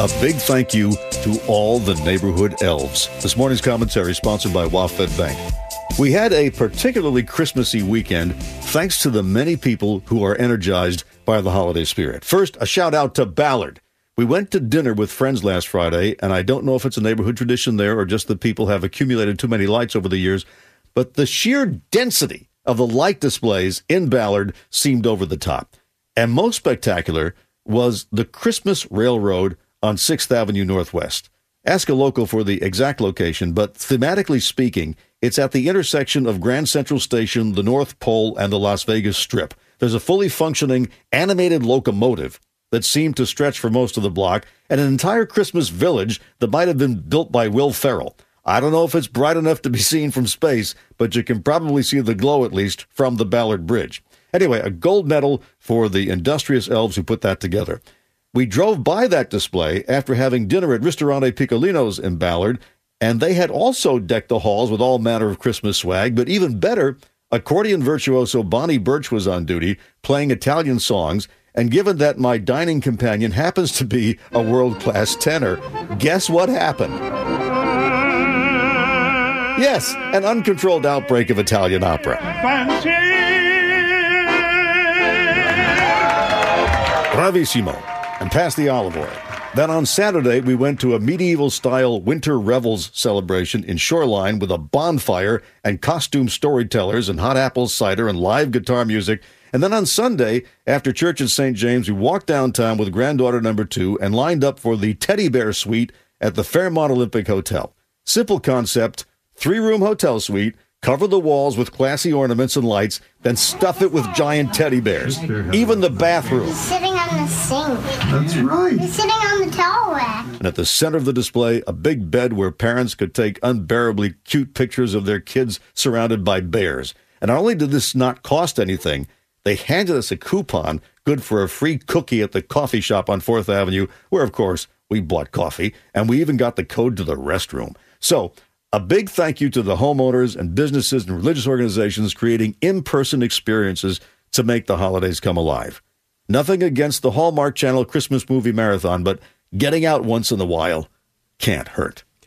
A big thank you to all the neighborhood elves. This morning's commentary sponsored by WaFd Bank. We had a particularly Christmassy weekend thanks to the many people who are energized by the holiday spirit. First, a shout out to Ballard. We went to dinner with friends last Friday, and I don't know if it's a neighborhood tradition there or just that people have accumulated too many lights over the years, but the sheer density of the light displays in Ballard seemed over the top. And most spectacular was the Christmas Railroad on 6th Avenue Northwest. Ask a local for the exact location, but thematically speaking, it's at the intersection of Grand Central Station, the North Pole, and the Las Vegas Strip. There's a fully functioning animated locomotive that seemed to stretch for most of the block, and an entire Christmas village that might have been built by Will Ferrell. I don't know if it's bright enough to be seen from space, but you can probably see the glow at least from the Ballard Bridge. Anyway, a gold medal for the industrious elves who put that together. We drove by that display after having dinner at Ristorante Picolino's in Ballard, and they had also decked the halls with all manner of Christmas swag, but even better, accordion virtuoso Bonnie Birch was on duty playing Italian songs. And given that my dining companion happens to be a world class tenor, guess what happened? Yes, an uncontrolled outbreak of Italian opera. Bravissimo. And pass the olive oil. Then on Saturday, we went to a medieval style winter revels celebration in Shoreline with a bonfire and costume storytellers and hot apple cider and live guitar music. And then on Sunday, after church at St. James, we walked downtown with granddaughter number two and lined up for the teddy bear suite at the Fairmont Olympic Hotel. Simple concept, three room hotel suite, cover the walls with classy ornaments and lights, then stuff it with giant teddy bears. Even the bathroom. He's sitting on the sink. That's right. He's sitting on the towel rack. And at the center of the display, a big bed where parents could take unbearably cute pictures of their kids surrounded by bears. And not only did this not cost anything, they handed us a coupon good for a free cookie at the coffee shop on 4th Avenue, where, of course, we bought coffee, and we even got the code to the restroom. So, a big thank you to the homeowners and businesses and religious organizations creating in person experiences to make the holidays come alive. Nothing against the Hallmark Channel Christmas movie marathon, but getting out once in a while can't hurt.